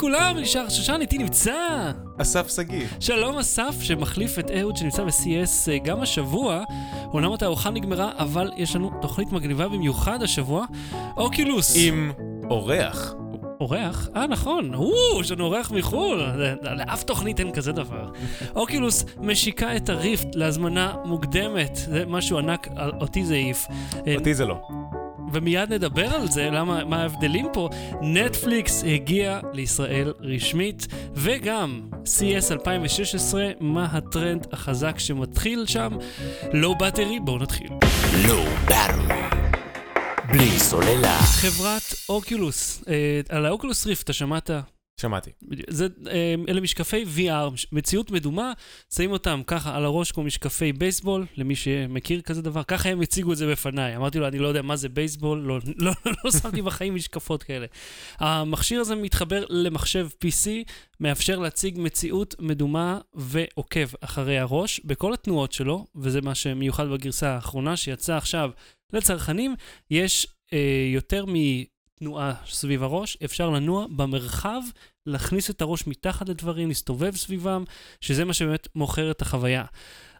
לכולם, נשאר שושן, איתי נמצא. אסף שגיא. שלום אסף, שמחליף את אהוד שנמצא ב-CS אה, גם השבוע. אומנם התערוכה נגמרה, אבל יש לנו תוכנית מגניבה במיוחד השבוע. אוקילוס. עם אורח. אורח? אה, נכון. או, יש לנו אורח מחו"ל. לאף תוכנית אין כזה דבר. אוקילוס משיקה את הריפט להזמנה מוקדמת. זה משהו ענק, אותי זה העיף. אה, אותי זה לא. ומיד נדבר על זה, למה, מה ההבדלים פה. נטפליקס הגיע לישראל רשמית, וגם CES 2016, מה הטרנד החזק שמתחיל שם. Low battery, בואו נתחיל. Low battery. בלי סוללה. חברת Oculus, אה, על ה Oculus Rift, אתה שמעת? שמעתי. זה, אה, אלה משקפי VR, מציאות מדומה, שמים אותם ככה על הראש כמו משקפי בייסבול, למי שמכיר כזה דבר, ככה הם הציגו את זה בפניי. אמרתי לו, אני לא יודע מה זה בייסבול, לא, לא, לא שמתי בחיים משקפות כאלה. המכשיר הזה מתחבר למחשב PC, מאפשר להציג מציאות מדומה ועוקב אחרי הראש בכל התנועות שלו, וזה מה שמיוחד בגרסה האחרונה שיצאה עכשיו לצרכנים. יש אה, יותר מ... תנועה סביב הראש, אפשר לנוע במרחב, להכניס את הראש מתחת לדברים, להסתובב סביבם, שזה מה שבאמת מוכר את החוויה.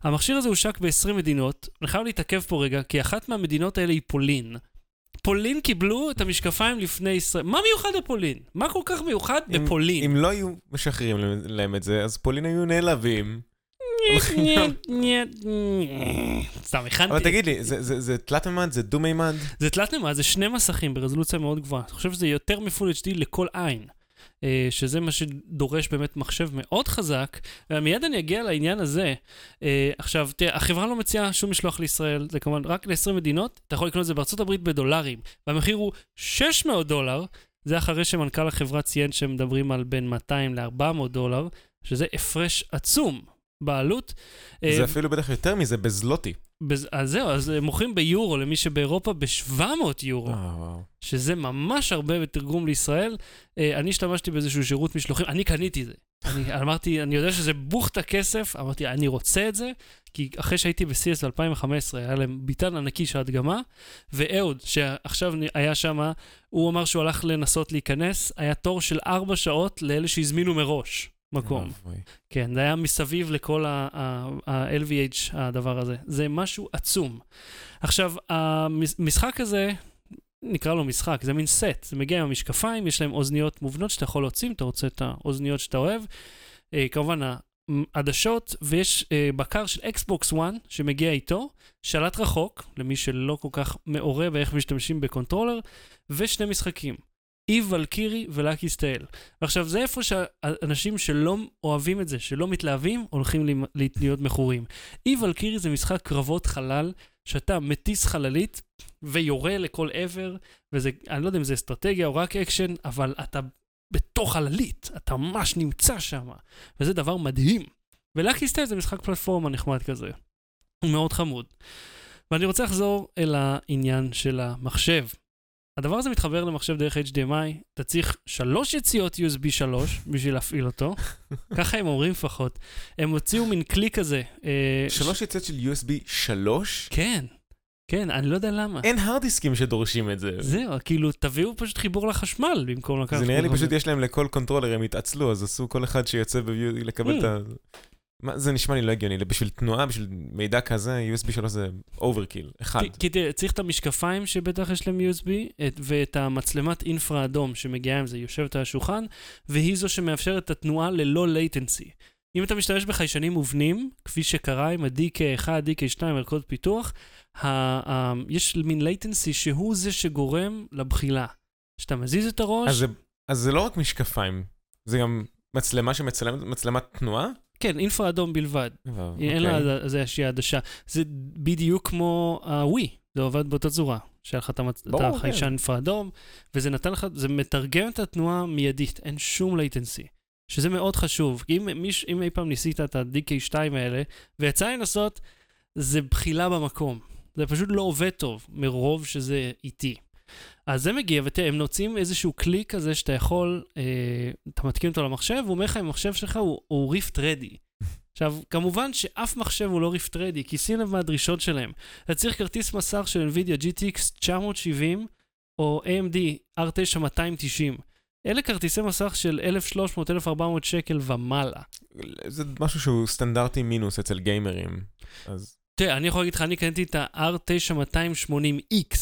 המכשיר הזה הושק ב-20 מדינות, אני חייב להתעכב פה רגע, כי אחת מהמדינות האלה היא פולין. פולין קיבלו את המשקפיים לפני ישראל. מה מיוחד בפולין? מה כל כך מיוחד אם, בפולין? אם לא היו משחררים להם את זה, אז פולין היו נעלבים. סתם, הכנתי. אבל תגיד לי, זה תלת מימד? זה דו מימד? זה תלת מימד, זה שני מסכים ברזולוציה מאוד גבוהה. אני חושב שזה יותר מפול HD לכל עין. אה, שזה מה שדורש באמת מחשב מאוד חזק, ומיד אני אגיע לעניין הזה. אה, עכשיו, תראה, החברה לא מציעה שום משלוח לישראל, זה כמובן רק ל-20 מדינות, אתה יכול לקנות את זה בארצות הברית בדולרים, והמחיר הוא 600 דולר, זה אחרי שמנכ"ל החברה ציין שהם מדברים על בין 200 ל-400 דולר, שזה הפרש עצום בעלות. זה אה, אפילו בטח יותר מזה, בזלוטי. בז... אז זהו, אז מוכרים ביורו למי שבאירופה ב-700 יורו, oh, שזה ממש הרבה בתרגום לישראל. אה, אני השתמשתי באיזשהו שירות משלוחים, אני קניתי זה. אני אמרתי, אני יודע שזה בוכטה כסף, אמרתי, אני רוצה את זה, כי אחרי שהייתי ב-CS ב-2015, היה להם ביטן ענקי של הדגמה, ואהוד, שעכשיו היה שם, הוא אמר שהוא הלך לנסות להיכנס, היה תור של 4 שעות לאלה שהזמינו מראש. מקום. כן, זה היה מסביב לכל ה-LVH, הדבר הזה. זה משהו עצום. עכשיו, המשחק הזה, נקרא לו משחק, זה מין סט. זה מגיע עם המשקפיים, יש להם אוזניות מובנות שאתה יכול להוציא, אתה רוצה את האוזניות שאתה אוהב. אה, כמובן, עדשות, ויש אה, בקר של אקסבוקס 1 שמגיע איתו, שלט רחוק, למי שלא כל כך מעורה באיך משתמשים ב controller, ושני משחקים. EVE Valkyrie ו Lucky's Tale. ועכשיו, זה איפה שאנשים שלא אוהבים את זה, שלא מתלהבים, הולכים להיות מכורים. EVE Valkyrie זה משחק קרבות חלל, שאתה מטיס חללית ויורה לכל עבר, וזה, אני לא יודע אם זה אסטרטגיה או רק אקשן, אבל אתה בתוך חללית, אתה ממש נמצא שם, וזה דבר מדהים. ולאקי סטייל זה משחק פלטפורמה נחמד כזה. מאוד חמוד. ואני רוצה לחזור אל העניין של המחשב. הדבר הזה מתחבר למחשב דרך HDMI, אתה צריך שלוש יציאות USB 3 בשביל להפעיל אותו, ככה הם אומרים לפחות. הם הוציאו מין כלי כזה. אה, שלוש יציאות של USB 3? כן. כן, אני לא יודע למה. אין הרד דיסקים שדורשים את זה. זהו, כאילו, תביאו פשוט חיבור לחשמל במקום לקחת... זה נראה לי פשוט יש להם לכל controller, הם התעצלו, אז עשו כל אחד שיוצא לקבל את ה... מה, זה נשמע לי לא הגיוני, בשביל תנועה, בשביל מידע כזה, USB 3 זה overkill, אחד. כי תראה, צריך את המשקפיים שבטח יש להם USB, את, ואת המצלמת אינפרה אדום שמגיעה עם זה, יושבת על השולחן, והיא זו שמאפשרת את התנועה ללא latency. אם אתה משתמש בחיישנים מובנים, כפי שקרה עם ה-DK1, DK2, ערכות פיתוח, ה- ה- יש מין latency שהוא זה שגורם לבחילה. כשאתה מזיז את הראש... אז זה, אז זה לא רק משקפיים, זה גם מצלמה שמצלמת מצלמת תנועה? כן, אינפרה אדום בלבד. אין לה אוקיי. איזושהי עדשה. זה בדיוק כמו הווי, זה עובד באותה צורה. שהיה לך את החיישן כן. אינפרה אדום, וזה נתן לך, זה מתרגם את התנועה מיידית, אין שום latency. שזה מאוד חשוב. אם, מיש, אם אי פעם ניסית את ה-DK2 האלה, ויצא לנסות, זה בחילה במקום. זה פשוט לא עובד טוב, מרוב שזה איטי. אז זה מגיע, ותראה, הם נוצאים איזשהו כלי כזה שאתה יכול, אה, אתה מתקין אותו למחשב, והוא אומר לך אם המחשב שלך הוא, הוא ריפט רדי. עכשיו, כמובן שאף מחשב הוא לא ריפט רדי, כי שים לב מה הדרישות שלהם. אתה צריך כרטיס מסך של NVIDIA GTX 970 או AMD R9 290. אלה כרטיסי מסך של 1,300-1,400 שקל ומעלה. זה משהו שהוא סטנדרטי מינוס אצל גיימרים. אז תראה, אני יכול להגיד לך, אני קניתי את ה-R9280X,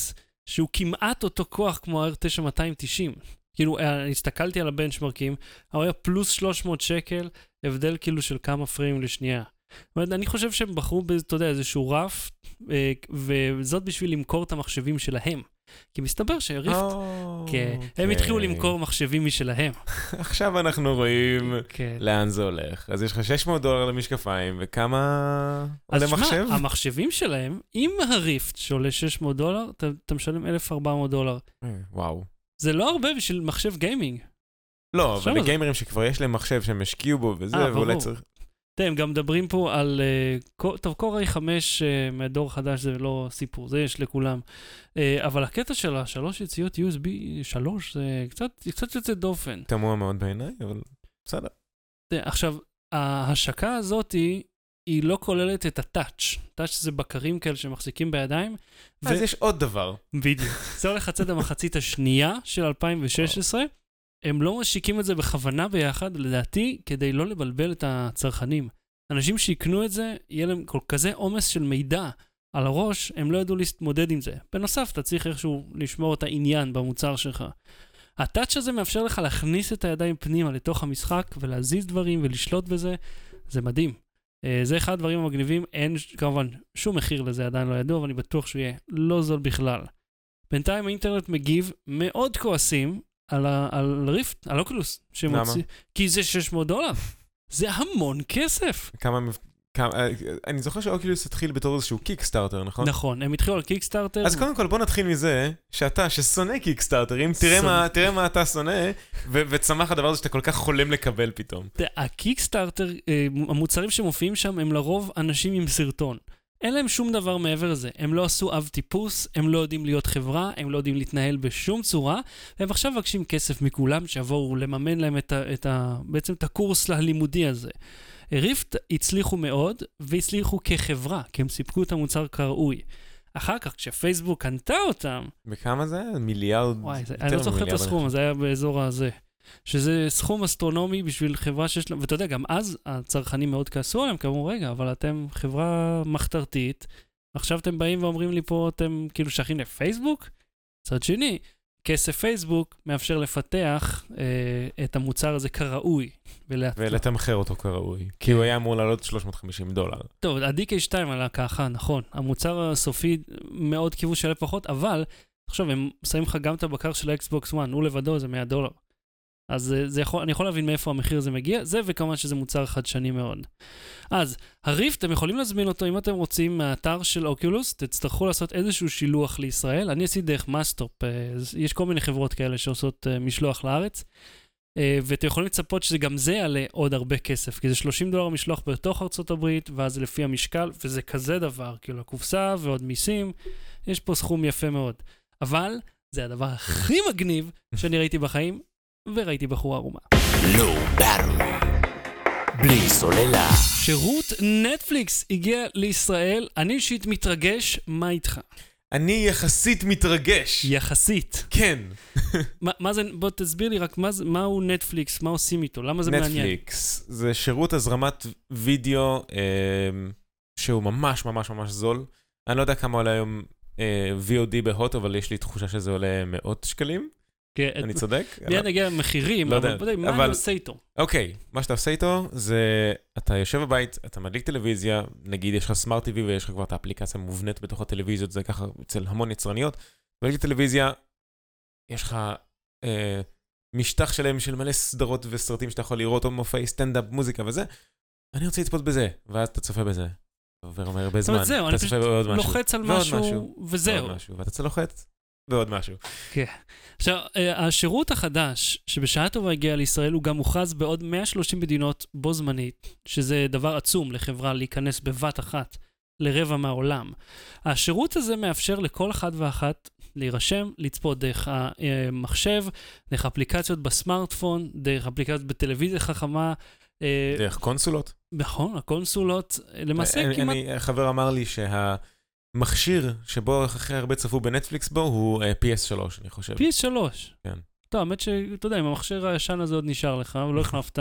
שהוא כמעט אותו כוח כמו ה-R9290. כאילו, אה, אני הסתכלתי על הבנצ'מרקים, הוא היה פלוס 300 שקל, הבדל כאילו של כמה פריים לשנייה. זאת אומרת, אני חושב שהם בחרו, אתה יודע, איזשהו רף, אה, וזאת בשביל למכור את המחשבים שלהם. כי מסתבר שריפט, כן, הם אוקיי. התחילו למכור מחשבים משלהם. עכשיו אנחנו רואים כן. לאן זה הולך. אז יש לך 600 דולר למשקפיים, וכמה אז עולה שמע, מחשב? המחשבים שלהם, עם הריפט שעולה 600 דולר, אתה, אתה משלם 1,400 דולר. אה, וואו. זה לא הרבה בשביל מחשב גיימינג. לא, אבל לגיימרים שכבר יש להם מחשב שהם השקיעו בו וזה, אה, ואולי. צריך... תראה, הם גם מדברים פה על... אה, טוב, קוראי 5 אה, מהדור החדש זה לא סיפור, זה יש לכולם. אה, אבל הקטע של השלוש יציאות USB 3 זה קצת, קצת יוצא דופן. תמוה מאוד בעיניי, אבל בסדר. עכשיו, ההשקה הזאת היא, לא כוללת את הטאץ'. טאץ' זה בקרים כאלה שמחזיקים בידיים. ו- אז יש עוד דבר. בדיוק. זה הולך לצאת המחצית השנייה של 2016. הם לא משיקים את זה בכוונה ביחד, לדעתי, כדי לא לבלבל את הצרכנים. אנשים שיקנו את זה, יהיה להם כל כזה עומס של מידע על הראש, הם לא ידעו להתמודד עם זה. בנוסף, אתה צריך איכשהו לשמור את העניין במוצר שלך. הטאץ' הזה מאפשר לך להכניס את הידיים פנימה לתוך המשחק ולהזיז דברים ולשלוט בזה, זה מדהים. אה, זה אחד הדברים המגניבים, אין כמובן שום מחיר לזה עדיין לא ידוע, אבל אני בטוח שהוא יהיה לא זול בכלל. בינתיים האינטרנט מגיב מאוד כועסים על, ה- על ריפט, על אוקולוס. שמוציא- כי זה 600 דולר. זה המון כסף. כמה... כמה- אה, אני זוכר שאוקילוס התחיל בתור איזשהו קיקסטארטר, נכון? נכון, הם התחילו על קיקסטארטר. אז קודם כל בוא נתחיל מזה שאתה, ששונא קיקסטארטרים, תראה. מה- תראה מה אתה שונא, ו- וצמח הדבר הזה שאתה כל כך חולם לקבל פתאום. הקיקסטארטר, אה, המוצרים שמופיעים שם הם לרוב אנשים עם סרטון. אין להם שום דבר מעבר לזה. הם לא עשו אב טיפוס, הם לא יודעים להיות חברה, הם לא יודעים להתנהל בשום צורה, והם עכשיו מבקשים כסף מכולם שיבואו לממן להם את ה, את ה, בעצם את הקורס הלימודי הזה. ריפט הצליחו מאוד, והצליחו כחברה, כי הם סיפקו את המוצר כראוי. אחר כך, כשפייסבוק קנתה אותם, בכמה זה היה? מיליארד? וואי, זה, אני לא זוכר את הסכום, זה היה באזור הזה. שזה סכום אסטרונומי בשביל חברה שיש לה, ואתה יודע, גם אז הצרכנים מאוד כעסו עליהם, כי אמרו, רגע, אבל אתם חברה מחתרתית, עכשיו אתם באים ואומרים לי פה, אתם כאילו שייכים לפייסבוק? מצד שני, כסף פייסבוק מאפשר לפתח אה, את המוצר הזה כראוי. ולתמחר אותו כראוי. כן. כי הוא היה אמור לעלות 350 דולר. טוב, ה-DK2 עלה ככה, נכון. המוצר הסופי מאוד קיוו שיעלה פחות, אבל, עכשיו, הם שמים לך גם את הבקר של ה Xbox One, הוא לבדו זה 100 דולר. אז אה, זה יכול, אני יכול להבין מאיפה המחיר הזה מגיע, זה וכמובן שזה מוצר חדשני מאוד. אז, ה Rift, אתם יכולים להזמין אותו אם אתם רוצים מהאתר של Oculus, תצטרכו לעשות איזשהו שילוח לישראל. אני עשיתי דרך Mustop, אה, יש כל מיני חברות כאלה שעושות אה, משלוח לארץ. אה, ואתם יכולים לצפות שגם זה יעלה עוד הרבה כסף, כי זה 30 דולר משלוח בתוך ארצות הברית, ואז זה לפי המשקל, וזה כזה דבר, כאילו הקופסה ועוד מיסים, יש פה סכום יפה מאוד. אבל זה הדבר הכי מגניב שאני ראיתי בחיים, וראיתי בחורה ערומה. לא. בלי סוללה. שירות נטפליקס הגיע לישראל, אני אישית מתרגש, מה איתך? אני יחסית מתרגש. יחסית. כן. מה, מה זה, בוא תסביר לי רק מה זה, מהו נטפליקס, מה עושים איתו, למה זה מעניין? נטפליקס זה שירות הזרמת וידאו אה, שהוא ממש ממש ממש זול. אני לא יודע כמה עולה היום אה, VOD בהוט, אבל יש לי תחושה שזה עולה מאות שקלים. כן, אני צודק? מיד נגיע למחירים, לא אבל מה אני עושה איתו? אוקיי, מה שאתה עושה איתו זה, אתה יושב בבית, אתה מדליק טלוויזיה, נגיד יש לך סמארט TV ויש לך כבר את האפליקציה המובנית בתוך הטלוויזיות, זה ככה אצל המון יצרניות. מדליק טלוויזיה, יש לך אה, משטח שלם של מלא סדרות וסרטים שאתה יכול לראות, או מופעי סטנדאפ, מוזיקה וזה. אני רוצה לצפות בזה, ואז אתה צופה בזה. עובר הרבה זאת זמן, אומרת, זהו, אני אתה פשוט צופה בעוד משהו. לוחץ על ועוד משהו, משהו, וזהו. ועוד משהו, ואתה לוחץ, ועוד משהו. עכשיו, אה, השירות החדש, שבשעה טובה הגיע לישראל, הוא גם מוכרז בעוד 130 מדינות בו זמנית, שזה דבר עצום לחברה להיכנס בבת אחת לרבע מהעולם. השירות הזה מאפשר לכל אחד ואחת להירשם, לצפות דרך המחשב, דרך אפליקציות בסמארטפון, דרך אפליקציות בטלוויזיה חכמה. אה, דרך קונסולות? נכון, הקונסולות, אה, למעשה אני- כמעט... אני, חבר אמר לי שהמכשיר שבו אחרי הרבה צפו בנטפליקס בו הוא אה, PS3, אני חושב. PS3. כן. טוב, האמת שאתה יודע, אם המכשיר הישן הזה עוד נשאר לך, ולא החלפת,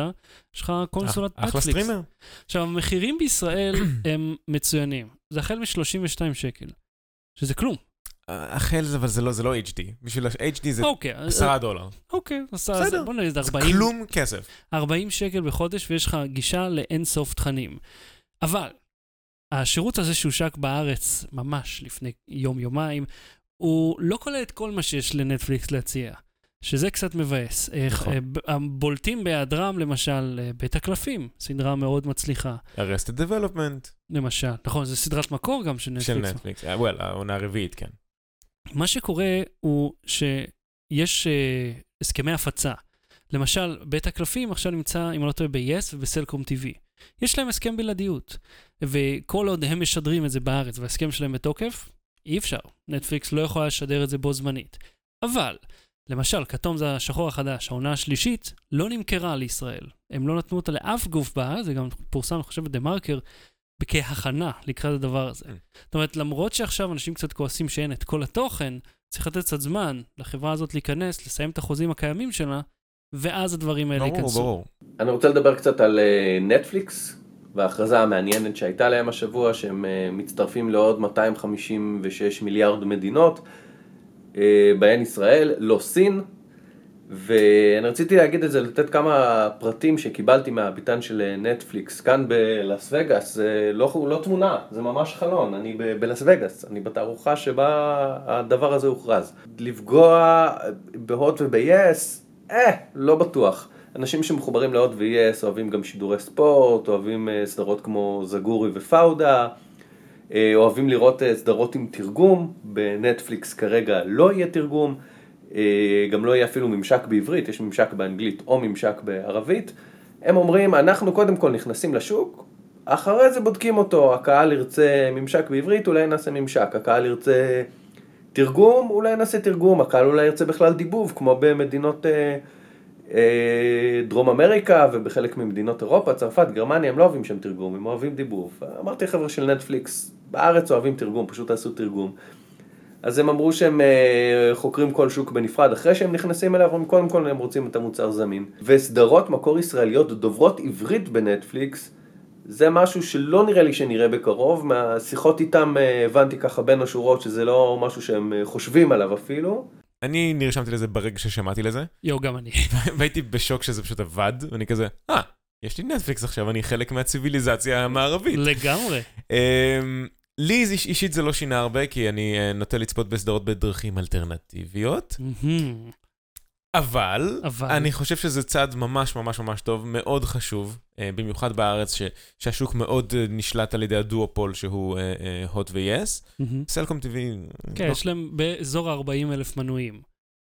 יש לך קונסולת אחלה נטפליקס. streamer. עכשיו, המחירים בישראל הם מצוינים. זה החל מ-32 שקל, שזה כלום. החל זה, אבל זה לא, זה לא HD. בשביל ה-HD זה אוקיי, אז- 10 דולר. אוקיי, אז בסדר. בוא נגיד זה 40, כלום כסף. 40 שקל בחודש ויש לך גישה לאין סוף תכנים. אבל השירות הזה שהושק בארץ ממש לפני יום-יומיים, הוא לא כולל את כל מה שיש לנטפליקס להציע, שזה קצת מבאס. נכון. אה, ב- הבולטים בהיעדרם, למשל, אה, בית הקלפים, סדרה מאוד מצליחה, Arrested Development למשל. נכון, זו סדרת מקור גם של של נטפליקס. נטפליקס. אה, well, העונה הרביעית, כן. מה שקורה הוא שיש uh, הסכמי הפצה. למשל, בית הקלפים עכשיו נמצא, אם אני לא טועה, ב-yes ובסלקום TV. יש להם הסכם בלעדיות, וכל עוד הם משדרים את זה בארץ וההסכם שלהם בתוקף, אי אפשר. נטפליקס לא יכולה לשדר את זה בו זמנית. אבל, למשל, כתום זה השחור החדש, העונה השלישית, לא נמכרה לישראל. הם לא נתנו אותה לאף גוף בארץ, זה גם פורסם, אני חושב, בדה מרקר, כהכנה לקראת הדבר הזה. Mm. זאת אומרת, למרות שעכשיו אנשים קצת כועסים שאין את כל התוכן, צריך לתת קצת זמן לחברה הזאת להיכנס, לסיים את החוזים הקיימים שלה, ואז הדברים האלה ברור, ייכנסו. ברור. אני רוצה לדבר קצת על אה, נטפליקס וההכרזה המעניינת שהייתה להם השבוע, שהם אה, מצטרפים לעוד 256 מיליארד מדינות, אה, בהן ישראל, לא סין. ואני רציתי להגיד את זה, לתת כמה פרטים שקיבלתי מהביטן של אה, נטפליקס כאן בלאס וגאס, זה לא, לא תמונה, זה ממש חלון, אני ב- בלאס וגאס, אני בתערוכה שבה הדבר הזה הוכרז. לפגוע בהוט וב-yes, אה, לא בטוח. אנשים שמחוברים להוט ו-yes אוהבים גם שידורי ספורט, אוהבים אה, סדרות כמו זגורי ופאודה, אה, אוהבים לראות אה, סדרות עם תרגום, בנטפליקס כרגע לא יהיה תרגום, גם לא יהיה אפילו ממשק בעברית, יש ממשק באנגלית או ממשק בערבית. הם אומרים, אנחנו קודם כל נכנסים לשוק, אחרי זה בודקים אותו, הקהל ירצה ממשק בעברית, אולי נעשה ממשק, הקהל ירצה תרגום, אולי נעשה תרגום, הקהל אולי ירצה בכלל דיבוב, כמו במדינות אה, אה, דרום אמריקה ובחלק ממדינות אירופה, צרפת, גרמניה, הם לא אוהבים שם תרגום, הם אוהבים דיבוב. אמרתי חבר'ה של נטפליקס, בארץ אוהבים תרגום, פשוט תעשו תרגום. אז הם אמרו שהם אה, חוקרים כל שוק בנפרד, אחרי שהם נכנסים אליו, הם קודם כל הם רוצים את המוצר זמין. וסדרות מקור ישראליות דוברות עברית בנטפליקס, זה משהו שלא נראה לי שנראה בקרוב, מהשיחות איתם אה, הבנתי ככה בין השורות שזה לא משהו שהם אה, חושבים עליו אפילו. אני נרשמתי לזה ברגע ששמעתי לזה, יואו, גם אני. והייתי בשוק שזה פשוט עבד, ואני כזה, אה, יש לי נטפליקס עכשיו, אני חלק מהציוויליזציה המערבית. לגמרי. אמ, לי איש- אישית זה לא שינה הרבה, כי אני אה, נוטה לצפות בסדרות בדרכים אלטרנטיביות, מהמם. אבל אבל... אני חושב שזה צעד ממש ממש ממש טוב, מאוד חשוב, אה, במיוחד בארץ, ש- שהשוק מאוד אה, נשלט על ידי הדואופול שהוא הוט ו-yes. מהמם. סלקום TV, כן, יש להם באזור ה-40 אלף מנויים,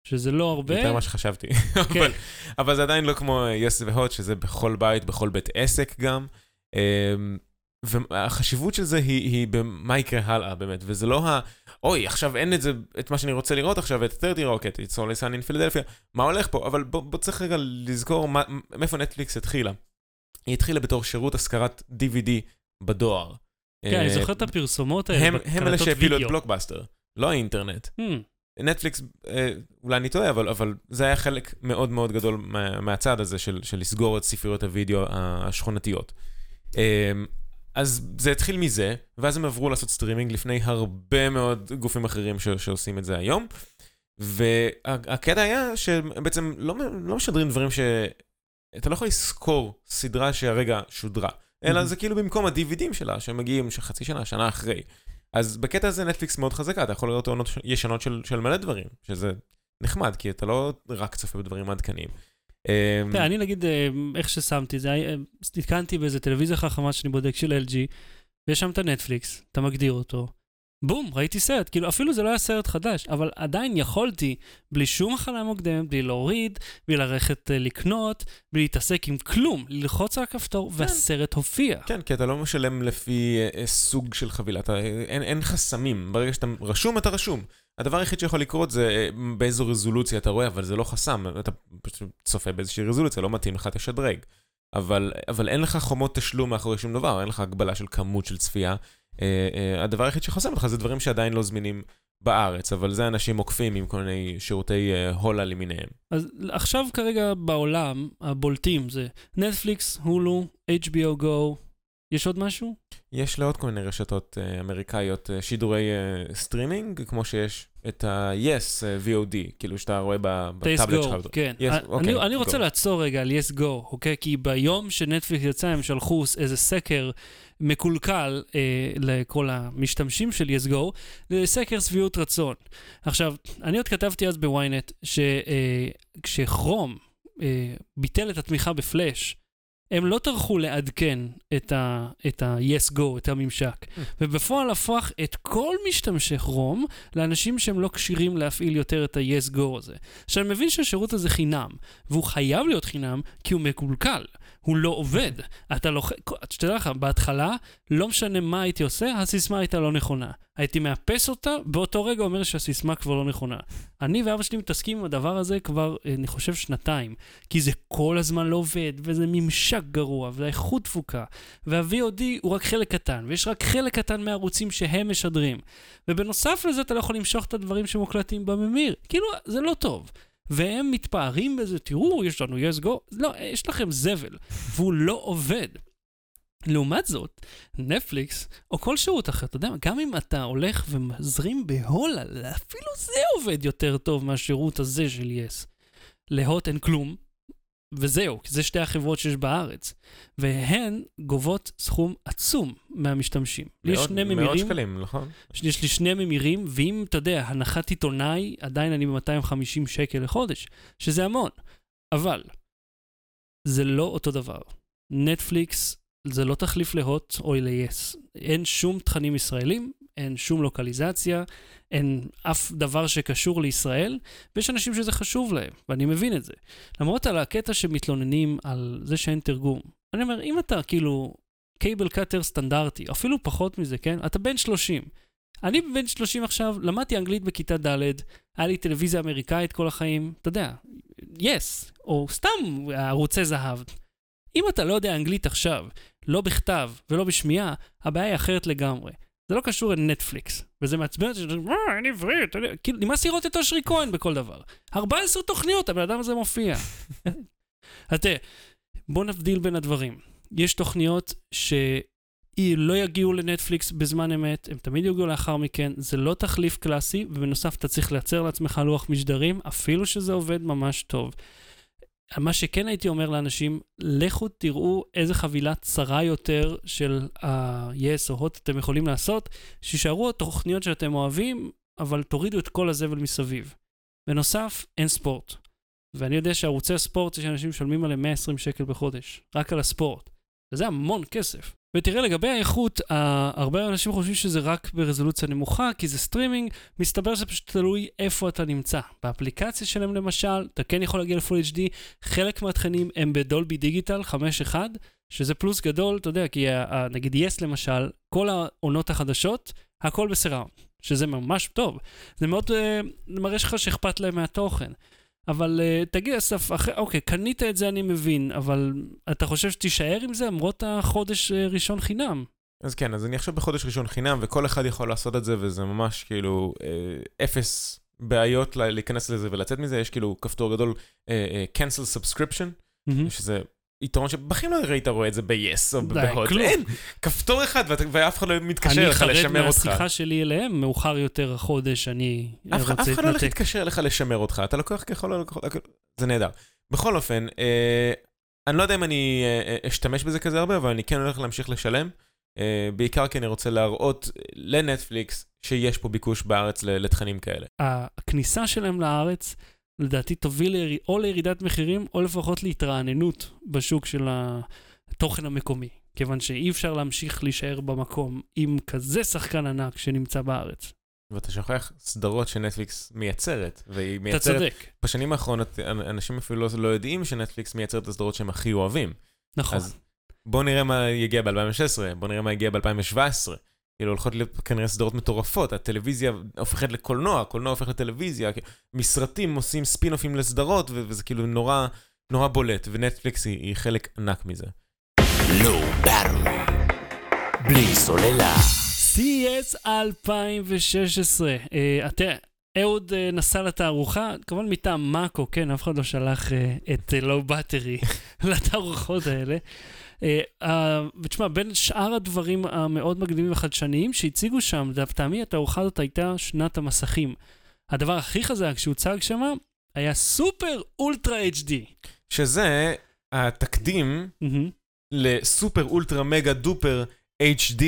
שזה לא הרבה. יותר ממה שחשבתי. כן. אבל- אבל זה עדיין לא כמו יס והוט, שזה בכל בית, בכל בית עסק גם. אמ, והחשיבות של זה היא, היא במה יקרה הלאה באמת, וזה לא ה... אוי, עכשיו אין את זה, את מה שאני רוצה לראות עכשיו, את 30 רוקט, את Always Sunny in Philadelphia, מה הולך פה? אבל בוא, בוא צריך רגע לזכור מה, מאיפה נטפליקס התחילה. היא התחילה בתור שירות השכרת DVD בדואר. כן, אני אה, זוכר את הפרסומות האלה הם, הם אלה שהפילו את. בלוקבאסטר, לא האינטרנט. הממ, נטפליקס, אה, אולי אני טועה, אבל, אבל זה היה חלק מאוד מאוד גדול מה, מהצעד הזה של, של לסגור את ספריות הוידאו השכונתיות. אז זה התחיל מזה, ואז הם עברו לעשות סטרימינג לפני הרבה מאוד גופים אחרים ש, שעושים את זה היום. והקטע היה שבעצם לא, לא משדרים דברים ש... אתה לא יכול לזכור סדרה שהרגע שודרה, אלא Mhm. זה כאילו במקום ה-DVDים שלה, שמגיעים חצי שנה, שנה אחרי. אז בקטע הזה נטפליקס מאוד חזקה, אתה יכול לראות עונות ישנות של, של מלא דברים, שזה נחמד, כי אתה לא רק צופה בדברים עדכניים. אמ, אני נגיד, אה, איך ששמתי את זה, אה, נתקנתי באיזה טלוויזיה חכמה שאני בודק של LG, ויש שם את הנטפליקס, אתה מגדיר אותו. בום, ראיתי סרט. כאילו, אפילו זה לא היה סרט חדש, אבל עדיין יכולתי, בלי שום הכנה מוקדמת, בלי להוריד, בלי ללכת אה, לקנות, בלי להתעסק עם כלום, ללחוץ על הכפתור, והסרט הופיע. כן, כי אתה לא משלם לפי אה, אה, סוג של חבילה, אתה, אה, אין, אין חסמים, ברגע שאתה רשום, אתה רשום. הדבר היחיד שיכול לקרות זה אה, באיזו רזולוציה אתה רואה, אבל זה לא חסם, אתה פשוט צופה באיזושהי רזולוציה, לא מתאים לך, תשדרג. אבל, אבל אין לך חומות תשלום מאחורי שום דבר, אין לך הגבלה של כמות של צפייה. אה, אה, הדבר היחיד שחוסם אותך זה דברים שעדיין לא זמינים בארץ, אבל זה אנשים עוקפים עם כל מיני שירותי אה, Hola למיניהם. אז עכשיו כרגע בעולם, הבולטים זה נטפליקס, הולו, HBO Go, יש עוד משהו? יש לעוד כל מיני רשתות אה, אמריקאיות אה, שידורי אה, סטרימינג, כמו שיש את ה-yes אה, VOD, כאילו שאתה רואה בטאבלט שלך. כן. Yes, אני- אוקיי, אני רוצה go. לעצור רגע על yes go, אוקיי? כי ביום שנטפליקס יצא הם שלחו איזה סקר מקולקל אה, לכל המשתמשים של yes go, לסקר שביעות רצון. עכשיו, אני עוד כתבתי אז בוויינט, שכשכרום אה, ביטל את התמיכה בפלאש, הם לא טרחו לעדכן את ה-yes go, את הממשק. ובפועל הפך את כל משתמשי כרום לאנשים שהם לא כשירים להפעיל יותר את ה-yes go הזה. עכשיו, אני מבין שהשירות הזה חינם, והוא חייב להיות חינם כי הוא מקולקל. הוא לא עובד. אתה לא... שתדע לך, בהתחלה, לא משנה מה הייתי עושה, הסיסמה הייתה לא נכונה. הייתי מאפס אותה, באותו רגע אומר שהסיסמה כבר לא נכונה. אני ואבא שלי מתעסקים עם הדבר הזה כבר, אה, אני חושב, שנתיים. כי זה כל הזמן לא עובד, וזה ממשק גרוע, והאיכות דפוקה. וה-VOD הוא רק חלק קטן, ויש רק חלק קטן מהערוצים שהם משדרים. ובנוסף לזה אתה לא יכול למשוך את הדברים שמוקלטים בממיר. כאילו, זה לא טוב. והם מתפארים בזה, תראו, יש לנו yes go. לא, יש לכם זבל, והוא לא עובד. לעומת זאת, נטפליקס, או כל שירות אחר, אתה יודע, גם אם אתה הולך ומזרים בהולנד, אפילו זה עובד יותר טוב מהשירות הזה של יס. להוט אין כלום, וזהו, כי זה שתי החברות שיש בארץ. והן גובות סכום עצום מהמשתמשים. לי יש מאות- שני מאות ממירים, שקלים, נכון? יש לי שני ממירים, ואם, אתה יודע, הנחת עיתונאי, עדיין אני ב-250 שקל לחודש, שזה המון. אבל, זה לא אותו דבר. נטפליקס זה לא תחליף להוט או ל-yes. אין שום תכנים ישראלים, אין שום לוקליזציה, אין אף דבר שקשור לישראל, ויש אנשים שזה חשוב להם, ואני מבין את זה. למרות על הקטע שמתלוננים על זה שאין תרגום. אני אומר, אם אתה כאילו Cable cutter סטנדרטי, אפילו פחות מזה, כן? אתה בן 30. אני בן 30 עכשיו, למדתי אנגלית בכיתה ד', היה לי טלוויזיה אמריקאית כל החיים, אתה יודע, יס, או סתם ערוצי זהב. אם אתה לא יודע אנגלית עכשיו, לא בכתב ולא בשמיעה, הבעיה היא אחרת לגמרי. זה לא קשור לנטפליקס, וזה מעצבן אותי, "אה, אין עברית, אתה יודע." כאילו, נמאס לראות את אושרי כהן בכל דבר. 14 תוכניות, הבן אדם הזה מופיע. אז תראה, בוא נבדיל בין הדברים. יש תוכניות שלא יגיעו לנטפליקס בזמן אמת, הם תמיד יגיעו לאחר מכן, זה לא תחליף קלאסי, ובנוסף אתה צריך לייצר לעצמך לוח משדרים, אפילו שזה עובד ממש טוב. מה שכן הייתי אומר לאנשים, לכו תראו איזה חבילה צרה יותר של ה-yes או hot אתם יכולים לעשות, שישארו התוכניות שאתם אוהבים, אבל תורידו את כל הזבל מסביב. בנוסף, אין ספורט. ואני יודע שערוצי הספורט, יש אנשים משלמים עליהם 120 שקל בחודש, רק על הספורט. וזה המון כסף. ותראה, לגבי האיכות, הרבה אנשים חושבים שזה רק ברזולוציה נמוכה, כי זה סטרימינג, מסתבר שזה פשוט תלוי איפה אתה נמצא. באפליקציה שלהם למשל, אתה כן יכול להגיע ל-Full HD, חלק מהתכנים הם בדולבי דיגיטל 5.1, שזה פלוס גדול, אתה יודע, כי נגיד יס למשל, כל העונות החדשות, הכל בסיראונד, שזה ממש טוב. זה מאוד אה, מראה לך שאכפת להם מהתוכן. אבל uh, תגיד, אסף, אחרי, אוקיי, קנית את זה, אני מבין, אבל אתה חושב שתישאר עם זה למרות החודש uh, ראשון חינם? אז כן, אז אני עכשיו בחודש ראשון חינם, וכל אחד יכול לעשות את זה, וזה ממש כאילו אה, אפס בעיות לה- להיכנס לזה ולצאת מזה. יש כאילו כפתור גדול, אה, אה, cancel subscription, מהמם. שזה יתרון שבכם לא ראית רואה את זה ב-yes או בהוט. כלום. אין, כפתור אחד, ואף אחד לא מתקשר אני לך חרד לשמר אותך. מהשיחה שלי אליהם, מאוחר יותר החודש, אני רוצה אף אחד לא הולך להתנתק. להתקשר אליך לשמר אותך, אתה לוקח ככל הלקוחות, זה נהדר. בכל אופן, אה, אני לא יודע אם אני אה, אשתמש בזה כזה הרבה, אבל אני כן הולך להמשיך לשלם. אה, בעיקר כי אני רוצה להראות לנטפליקס שיש פה ביקוש בארץ לתכנים כאלה. הכניסה שלהם לארץ, לדעתי תוביל לירי- או לירידת מחירים, או לפחות להתרעננות בשוק של התוכן המקומי. כיוון שאי אפשר להמשיך להישאר במקום עם כזה שחקן ענק שנמצא בארץ. ואתה שוכח סדרות שנטפליקס מייצרת, והיא אתה מייצרת, צודק, בשנים האחרונות אנשים אפילו לא- לא יודעים שנטפליקס מייצרת את הסדרות שהם הכי אוהבים. נכון. אז בוא נראה מה יגיע ב-2016, בוא נראה מה יגיע ב-2017. כאילו הולכות להיות כנראה סדרות מטורפות, הטלוויזיה הופכת לקולנוע, הקולנוע הופך לטלוויזיה, מסרטים עושים ספין-אופים לסדרות, ו- וזה כאילו נורא, נורא בולט, ונטפליקס היא, היא חלק ענק מזה. Low Battery. בלי סוללה. CES 2016. אה, אתה, אהוד אה, נסע לתערוכה, כמובן מטעם מאקו, כן, אף אחד לא שלח אה, את לואו בטרי לתערוכות האלה. אה, אה, ותשמע, בין שאר הדברים המאוד מקדימים וחדשניים שהציגו שם, לטעמי התערוכה הזאת הייתה שנת המסכים. הדבר הכי חזק שהוצג שם היה סופר אולטרה HD. שזה התקדים מהמם. לסופר אולטרה מגה דופר HD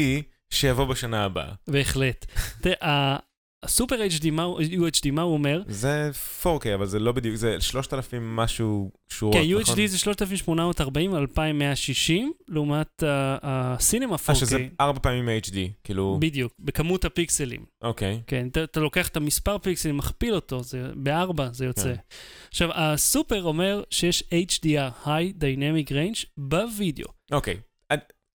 שיבוא בשנה הבאה. בהחלט. תראה, הסופר HD, מה הוא- UHD, מה הוא אומר? זה 4K, אבל זה לא בדיוק, זה 3,000 משהו שורות, כן, נכון? UHD זה 3840 על 2160, לעומת ה- הסינמה 4K. אה, שזה ארבע פעמים HD, כאילו, בדיוק, בכמות הפיקסלים. אוקיי. כן, אתה, אתה לוקח את המספר פיקסלים, מכפיל אותו, זה, בארבע זה יוצא. כן. עכשיו, הסופר אומר שיש HDR, High Dynamic Range, בווידאו. אוקיי.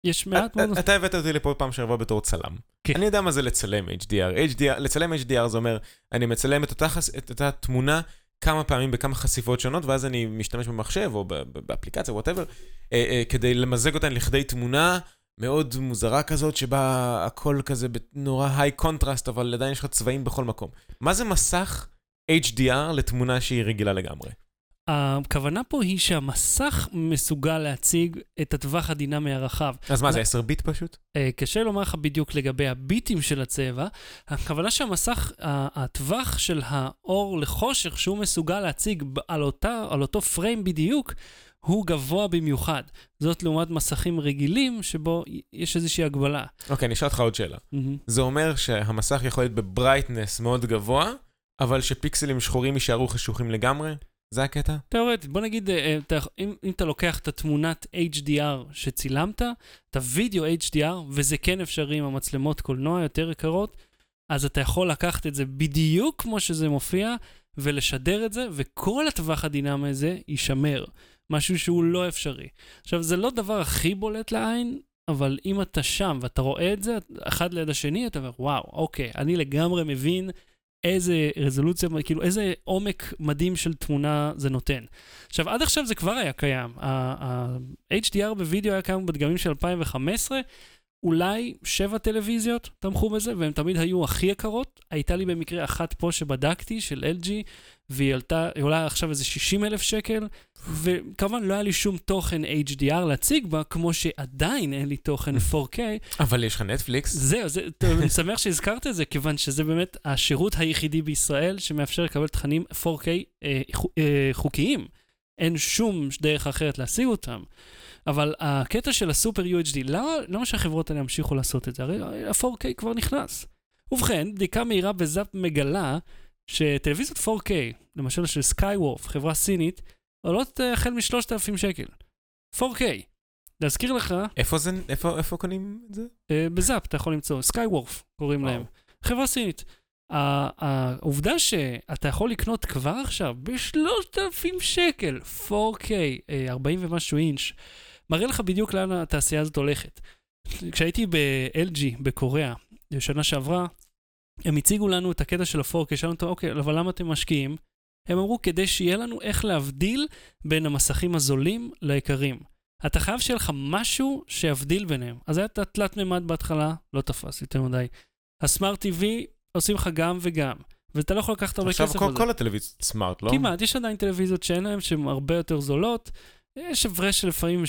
יש מעט מאוד... אתה- אתה הבאת אותי לפה פעם שעברה בתור צלם. כן. אני יודע מה זה לצלם HDR. HDR, לצלם HDR זה אומר, אני מצלם את אותה, חס- את אותה תמונה כמה פעמים בכמה חשיפות שונות, ואז אני משתמש במחשב או באפליקציה, whatever, כדי למזג אותן לכדי תמונה מאוד מוזרה כזאת, שבה הכל כזה נורא high contrast, אבל עדיין יש לך צבעים בכל מקום. מה זה מסך HDR לתמונה שהיא רגילה לגמרי? הכוונה פה היא שהמסך מסוגל להציג את הטווח הדינמי הרחב. אז מה, זה לא. 10 ביט פשוט? אה, קשה לומר לך בדיוק לגבי הביטים של הצבע. הכוונה שהמסך, הטווח של האור לחושך שהוא מסוגל להציג על, אותה, על אותו פריים בדיוק, הוא גבוה במיוחד. זאת לעומת מסכים רגילים, שבו יש איזושהי הגבלה. אוקיי, אני אשאל אותך עוד שאלה. מהמם. זה אומר שהמסך יכול להיות בברייטנס מאוד גבוה, אבל שפיקסלים שחורים יישארו חשוכים לגמרי? זה הקטע? תאורטית, בוא נגיד, אה, אה, אם, אם אתה לוקח את התמונת HDR שצילמת, את הווידאו HDR, וזה כן אפשרי עם המצלמות קולנוע יותר יקרות, אז אתה יכול לקחת את זה בדיוק כמו שזה מופיע, ולשדר את זה, וכל הטווח הדינמי הזה יישמר. משהו שהוא לא אפשרי. עכשיו, זה לא דבר הכי בולט לעין, אבל אם אתה שם ואתה רואה את זה, אחד ליד השני, אתה אומר, וואו, אוקיי, אני לגמרי מבין איזה רזולוציה, כאילו איזה עומק מדהים של תמונה זה נותן. עכשיו, עד עכשיו זה כבר היה קיים. ה-HDR בווידאו היה קיים בדגמים של 2015, אולי שבע טלוויזיות תמכו בזה, והן תמיד היו הכי יקרות. הייתה לי במקרה אחת פה שבדקתי, של LG, והיא עלתה, היא עולה עכשיו איזה 60 אלף שקל, וכמובן לא היה לי שום תוכן HDR להציג בה, כמו שעדיין אין לי תוכן 4K, אבל יש לך נטפליקס. זהו, זה, אני שמח שהזכרת את זה, כיוון שזה באמת השירות היחידי בישראל שמאפשר לקבל תכנים 4K אה, אה, חוקיים. אין שום דרך אחרת להשיג אותם. אבל הקטע של הסופר UHD, למה, למה שהחברות האלה ימשיכו לעשות את זה? הרי ה-4K כבר נכנס. ובכן, בדיקה מהירה בזאפ מגלה שטלוויזיות 4K, למשל של סקייוורף, חברה סינית, עולות אה, החל מ-3,000 שקל. 4K. להזכיר לך, איפה זה, איפה, איפה קונים את זה? אה, בזאפ אתה יכול למצוא, סקייוורף קוראים וואו. להם. חברה סינית. העובדה שאתה יכול לקנות כבר עכשיו ב-3,000 שקל 4K, אה, 40 ומשהו אינץ', מראה לך בדיוק לאן התעשייה הזאת הולכת. כשהייתי ב-LG בקוריאה, בשנה שעברה, הם הציגו לנו את הקטע של ה-4K, שאלנו אותו, אוקיי, אבל למה אתם משקיעים? הם אמרו, כדי שיהיה לנו איך להבדיל בין המסכים הזולים ליקרים. אתה חייב שיהיה לך משהו שיבדיל ביניהם. אז היה את התלת מימד בהתחלה, לא תפס יותר מדי. הסמארט TV עושים לך גם וגם, ואתה לא יכול לקחת הרבה עכשיו כסף על זה. כל הטלוויזיות סמארט, לא? כמעט, יש עדיין טלוויזיות שאין להן, שהן הרבה יותר זולות. יש הפרש של לפעמים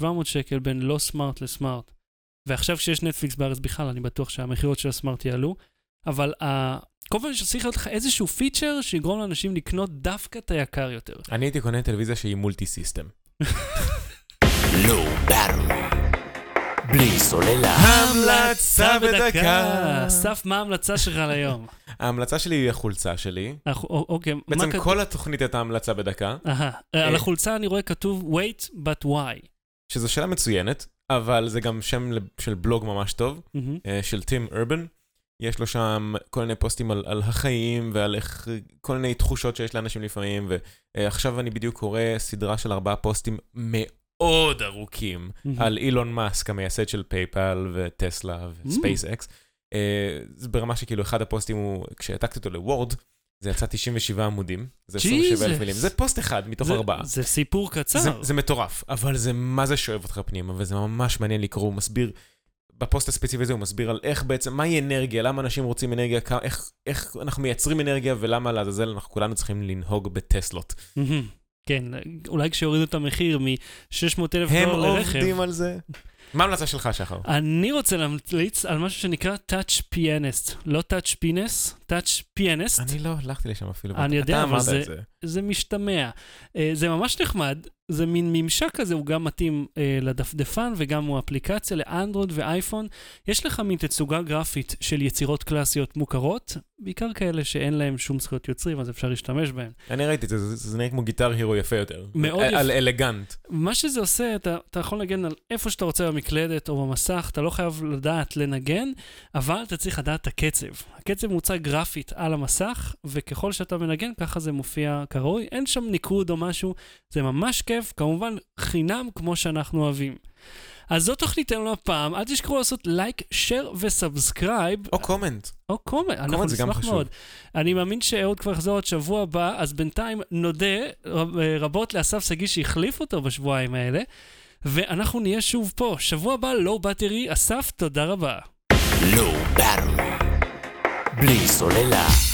600-700 שקל בין לא smart ל smart. ועכשיו כשיש נטפליקס בארץ בכלל, אני בטוח שהמכירות של ה smart יעלו. אבל ה- כל פעם שצריך להיות לך איזשהו פיצ'ר שיגרום לאנשים לקנות דווקא את היקר יותר. אני הייתי קונה טלוויזיה שהיא multi system. בלי סוללה. המלצה בדקה. אסף, מה ההמלצה שלך ליום? ההמלצה שלי היא החולצה שלי. אוקיי, מה בעצם כתוב? כל התוכנית הייתה המלצה בדקה, אהה, על אה, החולצה אני רואה כתוב wait but why. שזו שאלה מצוינת, אבל זה גם שם של בלוג ממש טוב. אה, של טים ארבן. יש לו שם כל מיני פוסטים על, על החיים ועל איך, כל מיני תחושות שיש לאנשים לפעמים, ועכשיו אני בדיוק קורא סדרה של ארבעה פוסטים מאוד ארוכים מהמם. על אילון מאסק, המייסד של פייפל וטסלה וספייס-אקס. אה, זה ברמה שכאילו אחד הפוסטים הוא, כשהעתקתי אותו לוורד, זה יצא 97 עמודים, זה 27 אלף. מילים, זה פוסט אחד מתוך זה- ארבעה. זה סיפור קצר. זה, זה מטורף, אבל זה מה זה שואב אותך פנימה, וזה ממש מעניין לקרוא, הוא מסביר בפוסט הספציפי הזה הוא מסביר על איך בעצם, מהי אנרגיה, למה אנשים רוצים אנרגיה, איך, איך אנחנו מייצרים אנרגיה ולמה לעזאזל אנחנו כולנו צריכים לנהוג בטסלות. כן, אולי כשיורידו את המחיר מ-600 אלף הם דולר לרכב. עובדים על זה. מה ההמלצה שלך, שחר? אני רוצה להמליץ על משהו שנקרא Touch Pianist. לא Touch Penis, Touch Pianist. אני לא הלכתי לשם אפילו. אני יודע, אתה אבל אמרת זה- את זה. זה משתמע. אה, זה ממש נחמד, זה מין ממשק כזה, הוא גם מתאים אה, לדפדפן וגם הוא אפליקציה לאנדרואיד ואייפון. יש לך מין תצוגה גרפית של יצירות קלאסיות מוכרות, בעיקר כאלה שאין להם שום זכויות יוצרים, אז אפשר להשתמש בהם. אני ראיתי את זה, זה זה נראה כמו גיטר הירו יפה יותר. מאוד יפה. על אלגנט. מה שזה עושה, אתה, אתה יכול לנגן על איפה שאתה רוצה במקלדת או במסך, אתה לא חייב לדעת לנגן, אבל אתה צריך לדעת את הקצב. הקצב מוצג גרפית על המסך, וככל שאתה מנגן, ככה זה מופיע כראוי. אין שם ניקוד או משהו, זה ממש כיף, כמובן חינם כמו שאנחנו אוהבים. אז זו תוכניתנו הפעם, אל תשכחו לעשות לייק, share ו subscribe. או comment. או comment, אנחנו נשמח חשוב. מאוד. אני מאמין שאהוד כבר יחזור עוד שבוע הבא, אז בינתיים נודה אה, רבות לאסף שגיא שהחליף אותו בשבועיים האלה, ואנחנו נהיה שוב פה. שבוע הבא, לואו באטרי. אסף, תודה רבה. Low Battery. בלי סוללה.